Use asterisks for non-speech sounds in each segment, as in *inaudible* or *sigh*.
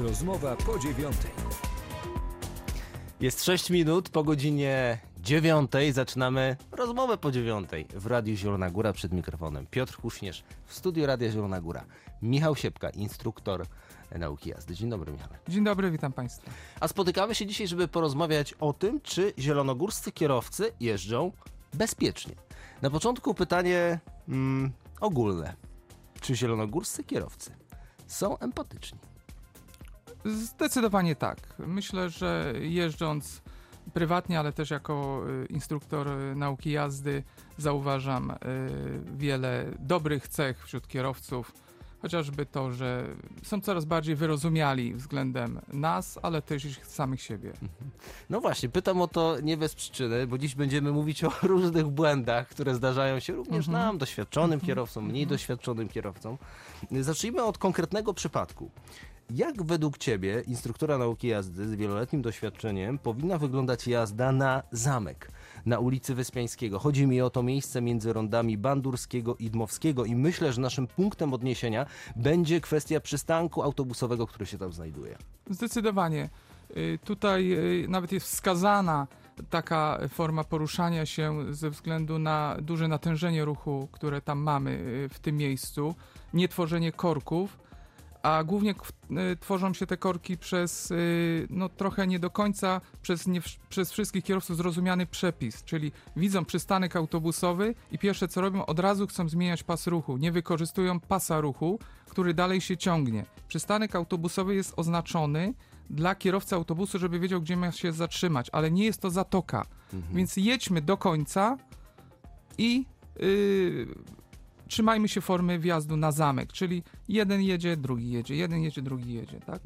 Rozmowa po dziewiątej. Jest 6 minut po godzinie 9. Zaczynamy rozmowę po 9 w Radiu Zielona Góra przed mikrofonem. Piotr Kuśnierz w studiu Radia Zielona Góra. Michał Siepka, instruktor nauki jazdy. Dzień dobry, Michał. Dzień dobry, witam Państwa. A spotykamy się dzisiaj, żeby porozmawiać o tym, czy zielonogórscy kierowcy jeżdżą bezpiecznie. Na początku pytanie mm, ogólne. Czy zielonogórscy kierowcy są empatyczni? Zdecydowanie tak. Myślę, że jeżdżąc prywatnie, ale też jako y, instruktor y, nauki jazdy zauważam y, wiele dobrych cech wśród kierowców. Chociażby to, że są coraz bardziej wyrozumiali względem nas, ale też ich samych siebie. No właśnie, pytam o to nie bez przyczyny, bo dziś będziemy mówić o *laughs* różnych błędach, które zdarzają się również Mhm. nam, doświadczonym kierowcom, mniej doświadczonym kierowcom. Zacznijmy od konkretnego przypadku. Jak według Ciebie, instruktora nauki jazdy z wieloletnim doświadczeniem, powinna wyglądać jazda na zamek na ulicy Wyspiańskiego? Chodzi mi o to miejsce między rondami Bandurskiego i Dmowskiego i myślę, że naszym punktem odniesienia będzie kwestia przystanku autobusowego, który się tam znajduje. Zdecydowanie. Y, Tutaj y, nawet jest wskazana taka forma poruszania się ze względu na duże natężenie ruchu, które tam mamy y, w tym miejscu, nie tworzenie korków, a głównie y, tworzą się te korki przez y, no, trochę nie do końca przez, nie, przez wszystkich kierowców zrozumiany przepis, czyli widzą przystanek autobusowy i pierwsze co robią, od razu chcą zmieniać pas ruchu, nie wykorzystują pasa ruchu, który dalej się ciągnie. Przystanek autobusowy jest oznaczony dla kierowcy autobusu, żeby wiedział, gdzie ma się zatrzymać, ale nie jest to zatoka. Więc jedźmy do końca i yy, trzymajmy się formy wjazdu na zamek, czyli jeden jedzie, drugi jedzie, jeden jedzie, drugi jedzie, tak?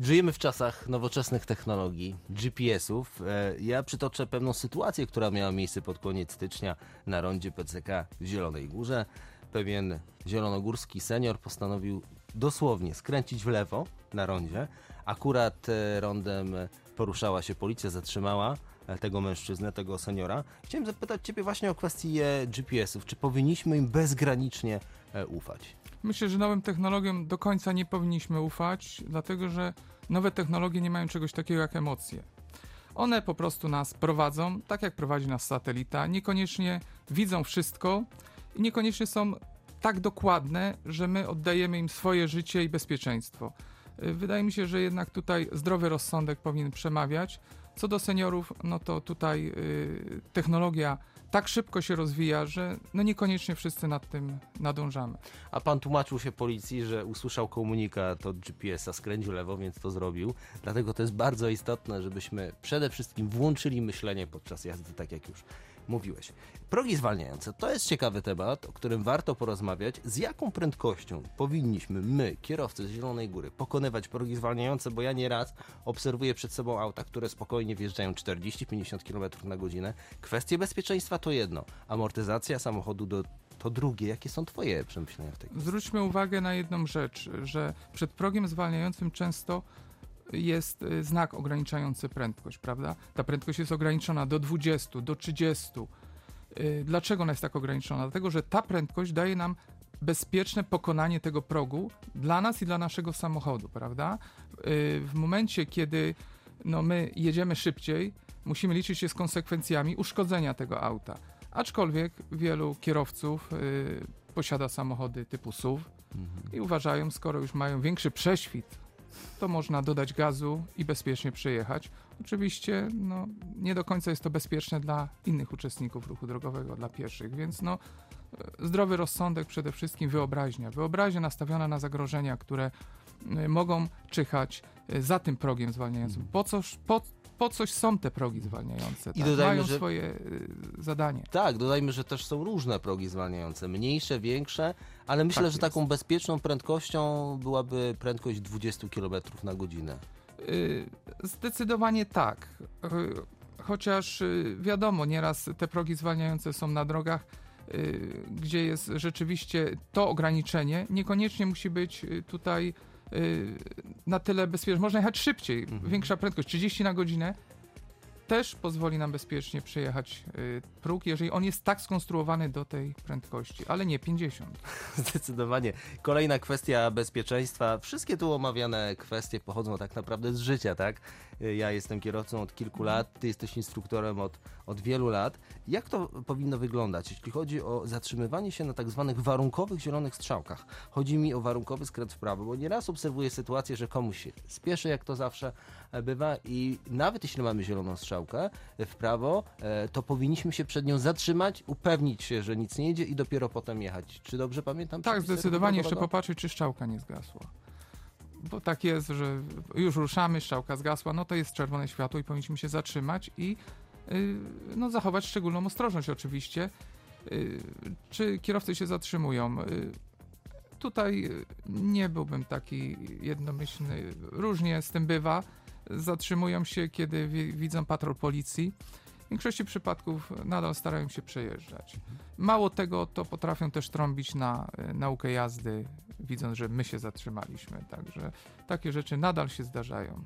Żyjemy w czasach nowoczesnych technologii, GPS-ów. E, Ja przytoczę pewną sytuację, która miała miejsce pod koniec stycznia na rondzie PCK w Zielonej Górze. Pewien zielonogórski senior postanowił dosłownie skręcić w lewo na rondzie. Akurat e, rondem poruszała się policja, zatrzymała tego mężczyznę, tego seniora. Chciałem zapytać Ciebie właśnie o kwestię GPS-ów. Czy powinniśmy im bezgranicznie e, ufać? Myślę, że nowym technologiom do końca nie powinniśmy ufać, dlatego że nowe technologie nie mają czegoś takiego jak emocje. One po prostu nas prowadzą, tak jak prowadzi nas satelita, niekoniecznie widzą wszystko i niekoniecznie są tak dokładne, że my oddajemy im swoje życie i bezpieczeństwo. Wydaje mi się, że jednak tutaj zdrowy rozsądek powinien przemawiać. Co do seniorów, no to tutaj y, technologia tak szybko się rozwija, że no niekoniecznie wszyscy nad tym nadążamy. A pan tłumaczył się policji, że usłyszał komunikat od GPS-a, skręcił lewo, więc to zrobił. Dlatego to jest bardzo istotne, żebyśmy przede wszystkim włączyli myślenie podczas jazdy, tak jak już mówiłeś. Progi zwalniające to jest ciekawy temat, o którym warto porozmawiać. Z jaką prędkością powinniśmy my, kierowcy z Zielonej Góry, pokonywać progi zwalniające, bo ja nieraz obserwuję przed sobą auta, które spokojnie wjeżdżają 40-50 km na godzinę. Kwestie bezpieczeństwa to jedno, amortyzacja samochodu do to drugie. Jakie są twoje przemyślenia w tej kwestii? Zwróćmy uwagę na jedną rzecz, że przed progiem zwalniającym często jest y, znak ograniczający prędkość, prawda? Ta prędkość jest ograniczona do 20, do 30. Y, Dlaczego ona jest tak ograniczona? Dlatego, że ta prędkość daje nam bezpieczne pokonanie tego progu dla nas i dla naszego samochodu, prawda? Y, W momencie, kiedy no, my jedziemy szybciej, musimy liczyć się z konsekwencjami uszkodzenia tego auta. Aczkolwiek wielu kierowców y, posiada samochody typu SUV i uważają, skoro już mają większy prześwit, to można dodać gazu i bezpiecznie przejechać. Oczywiście no, nie do końca jest to bezpieczne dla innych uczestników ruchu drogowego, dla pieszych, więc no, e, zdrowy rozsądek przede wszystkim wyobraźnia. Wyobraźnia nastawiona na zagrożenia, które y, mogą czyhać y, za tym progiem zwalniającym. Po, coś, po, po coś są te progi zwalniające. I tak? dodajmy, Mają że- swoje y, zadanie. Tak, dodajmy, że też są różne progi zwalniające, mniejsze, większe, ale myślę, Tak że taką bezpieczną prędkością byłaby prędkość 20 km na godzinę. Y, Zdecydowanie tak. Y, Chociaż wiadomo, nieraz te progi zwalniające są na drogach, gdzie jest rzeczywiście to ograniczenie, niekoniecznie musi być tutaj na tyle bezpieczne. Można jechać szybciej, większa prędkość, 30 na godzinę, też pozwoli nam bezpiecznie przejechać y, próg, jeżeli on jest tak skonstruowany do tej prędkości, ale nie 50. *laughs* Zdecydowanie. Kolejna kwestia bezpieczeństwa. Wszystkie tu omawiane kwestie pochodzą tak naprawdę z życia, tak? Ja jestem kierowcą od kilku lat, ty jesteś instruktorem od, od wielu lat. Jak to powinno wyglądać, jeśli chodzi o zatrzymywanie się na tak zwanych warunkowych zielonych strzałkach? Chodzi mi o warunkowy skręt w prawo, bo nieraz obserwuję sytuację, że komuś się spieszy, jak to zawsze e, bywa i nawet jeśli mamy zieloną strzałkę w prawo, e, to powinniśmy się przed nią zatrzymać, upewnić się, że nic nie jedzie i dopiero potem jechać. Czy dobrze pamiętam? Tak, zdecydowanie jeszcze popatrzeć, czy strzałka nie zgasła. Bo tak jest, że już ruszamy, strzałka zgasła, no to jest czerwone światło i powinniśmy się zatrzymać i y, no, zachować szczególną ostrożność oczywiście. Y, Czy kierowcy się zatrzymują? Y, Tutaj nie byłbym taki jednomyślny. Różnie z tym bywa. Zatrzymują się, kiedy wi- widzą patrol policji. W większości przypadków nadal starają się przejeżdżać. Mało tego, to potrafią też trąbić na y, naukę jazdy, widząc, że my się zatrzymaliśmy. Także takie rzeczy nadal się zdarzają.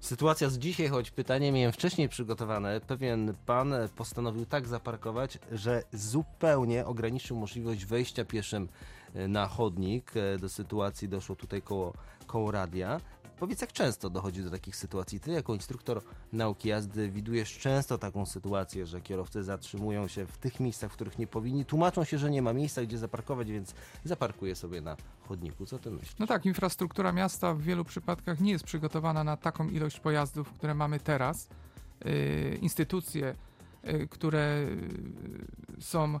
Sytuacja z dzisiaj, choć pytanie miałem wcześniej przygotowane, pewien pan postanowił tak zaparkować, że zupełnie ograniczył możliwość wejścia pieszym e, na chodnik. E, Do sytuacji doszło tutaj koło, koło radia. Powiedz, jak często dochodzi do takich sytuacji? Ty, jako instruktor nauki jazdy, widujesz często taką sytuację, że kierowcy zatrzymują się w tych miejscach, w których nie powinni, tłumaczą się, że nie ma miejsca, gdzie zaparkować, więc zaparkuję sobie na chodniku. Co ty myślisz? No tak, infrastruktura miasta w wielu przypadkach nie jest przygotowana na taką ilość pojazdów, które mamy teraz. Yy, instytucje, yy, które yy, są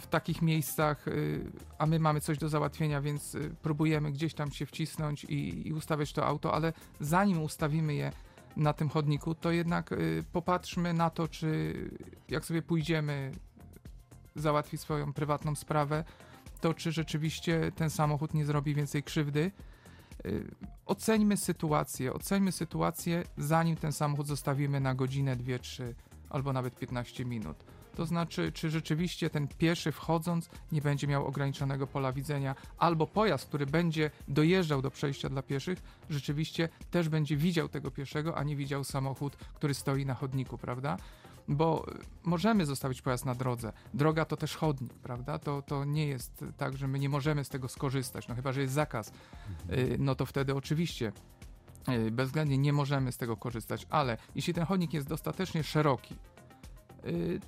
w, takich miejscach, yy, a my mamy coś do załatwienia, więc yy, próbujemy gdzieś tam się wcisnąć i, i ustawiać to auto, ale zanim ustawimy je na tym chodniku, to jednak yy, popatrzmy na to, czy jak sobie pójdziemy załatwić swoją prywatną sprawę, to czy rzeczywiście ten samochód nie zrobi więcej krzywdy. Y, Oceńmy sytuację, oceńmy sytuację, zanim ten samochód zostawimy na godzinę, dwie, trzy albo nawet 15 minut. To znaczy, czy rzeczywiście ten pieszy wchodząc nie będzie miał ograniczonego pola widzenia, albo pojazd, który będzie dojeżdżał do przejścia dla pieszych, rzeczywiście też będzie widział tego pieszego, a nie widział samochód, który stoi na chodniku, prawda? bo y, możemy zostawić pojazd na drodze. Droga to też chodnik, prawda? To, to nie jest tak, że my nie możemy z tego skorzystać, no chyba, że jest zakaz. Y, No to wtedy oczywiście y, bezwzględnie nie możemy z tego korzystać, ale jeśli ten chodnik jest dostatecznie szeroki,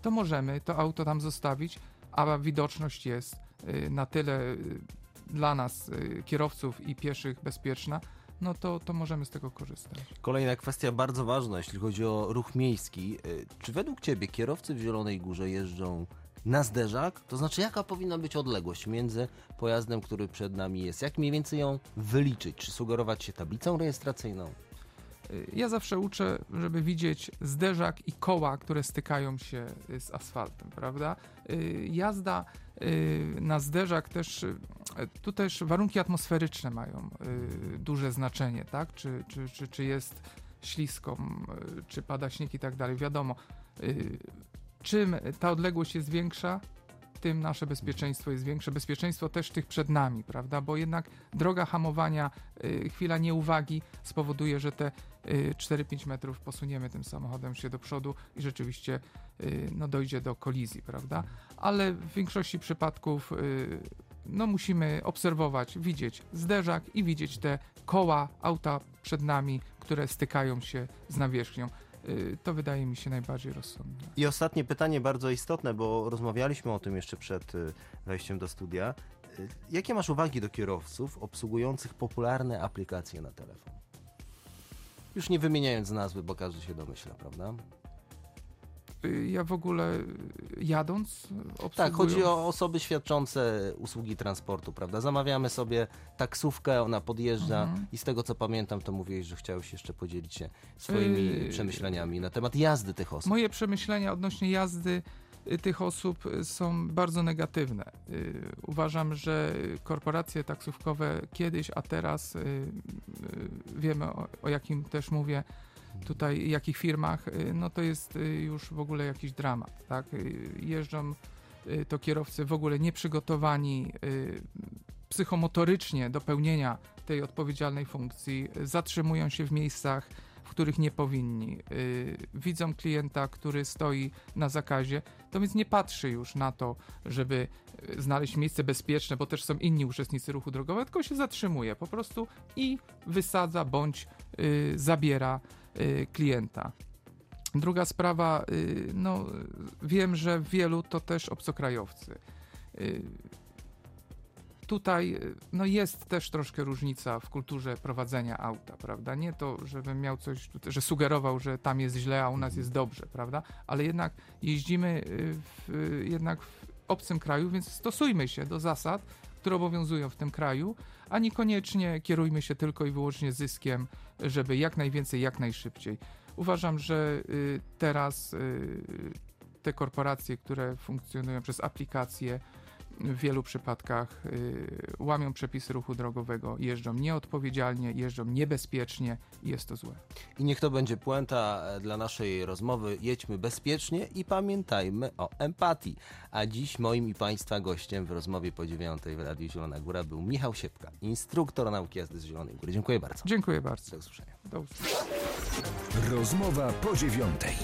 to możemy to auto tam zostawić, a widoczność jest y, na tyle y, dla nas, y, kierowców i pieszych, bezpieczna, no to, to możemy z tego korzystać. Kolejna kwestia bardzo ważna, jeśli chodzi o ruch miejski. Y, Czy według Ciebie kierowcy w Zielonej Górze jeżdżą na zderzak? To znaczy, jaka powinna być odległość między pojazdem, który przed nami jest? Jak mniej więcej ją wyliczyć? Czy sugerować się tablicą rejestracyjną? Ja zawsze uczę, żeby widzieć zderzak i koła, które stykają się y, z asfaltem, prawda? Y, Jazda y, na zderzak też, tu też warunki atmosferyczne mają duże znaczenie, tak? Czy, czy, czy, czy jest ślisko, czy pada śnieg i tak dalej. Wiadomo, czym ta odległość jest większa, tym nasze bezpieczeństwo jest większe. Bezpieczeństwo też tych przed nami, prawda? Bo jednak droga hamowania, chwila nieuwagi spowoduje, że te 4-5 metrów posuniemy tym samochodem się do przodu i rzeczywiście y, no, dojdzie do kolizji, prawda? Ale w większości przypadków y, no, musimy obserwować, widzieć zderzak i widzieć te koła auta przed nami, które stykają się z nawierzchnią. Y, To wydaje mi się najbardziej rozsądne. I ostatnie pytanie, bardzo istotne, bo rozmawialiśmy o tym jeszcze przed y, wejściem do studia. Y, Jakie masz uwagi do kierowców obsługujących popularne aplikacje na telefon? Już nie wymieniając nazwy, bo każdy się domyśla, prawda? Y, Ja w ogóle y, jadąc obsługując... Tak, chodzi o osoby świadczące usługi transportu, prawda? Zamawiamy sobie taksówkę, ona podjeżdża Mhm. i z tego co pamiętam, to mówiłeś, że chciałeś jeszcze podzielić się swoimi Yy, przemyśleniami na temat jazdy tych osób. Moje przemyślenia odnośnie jazdy tych osób y, są bardzo negatywne. Y, Uważam, że korporacje taksówkowe kiedyś, a teraz y, wiemy o, o jakim też mówię tutaj, jakich firmach, no to jest już w ogóle jakiś dramat. Tak? Jeżdżą to kierowcy w ogóle nieprzygotowani psychomotorycznie do pełnienia tej odpowiedzialnej funkcji, zatrzymują się w miejscach, w których nie powinni. Widzą klienta, który stoi na zakazie, to więc nie patrzy już na to, żeby y, znaleźć miejsce bezpieczne, bo też są inni uczestnicy ruchu drogowego, tylko się zatrzymuje po prostu i wysadza bądź y, zabiera y, klienta. Druga sprawa, y, no wiem, że wielu to też obcokrajowcy. Tutaj no jest też troszkę różnica w kulturze prowadzenia auta, prawda? Nie to, żebym miał coś, tutaj, że sugerował, że tam jest źle, a u nas jest dobrze, prawda? Ale jednak jeździmy y, w, y, jednak w obcym kraju, więc stosujmy się do zasad, które obowiązują w tym kraju, a niekoniecznie kierujmy się tylko i wyłącznie zyskiem, żeby jak najwięcej, jak najszybciej. Uważam, że y, teraz te korporacje, które funkcjonują przez aplikacje, w wielu przypadkach y, łamią przepisy ruchu drogowego, jeżdżą nieodpowiedzialnie, jeżdżą niebezpiecznie i jest to złe. I niech to będzie puenta e, dla naszej rozmowy. Jedźmy bezpiecznie i pamiętajmy o empatii. A dziś moim i Państwa gościem w rozmowie po dziewiątej w Radiu Zielona Góra był Michał Siepka, instruktor nauki jazdy z Zielonej Góry. Dziękuję bardzo. Dziękuję bardzo. Do usłyszenia. Do usłyszenia. Rozmowa po dziewiątej.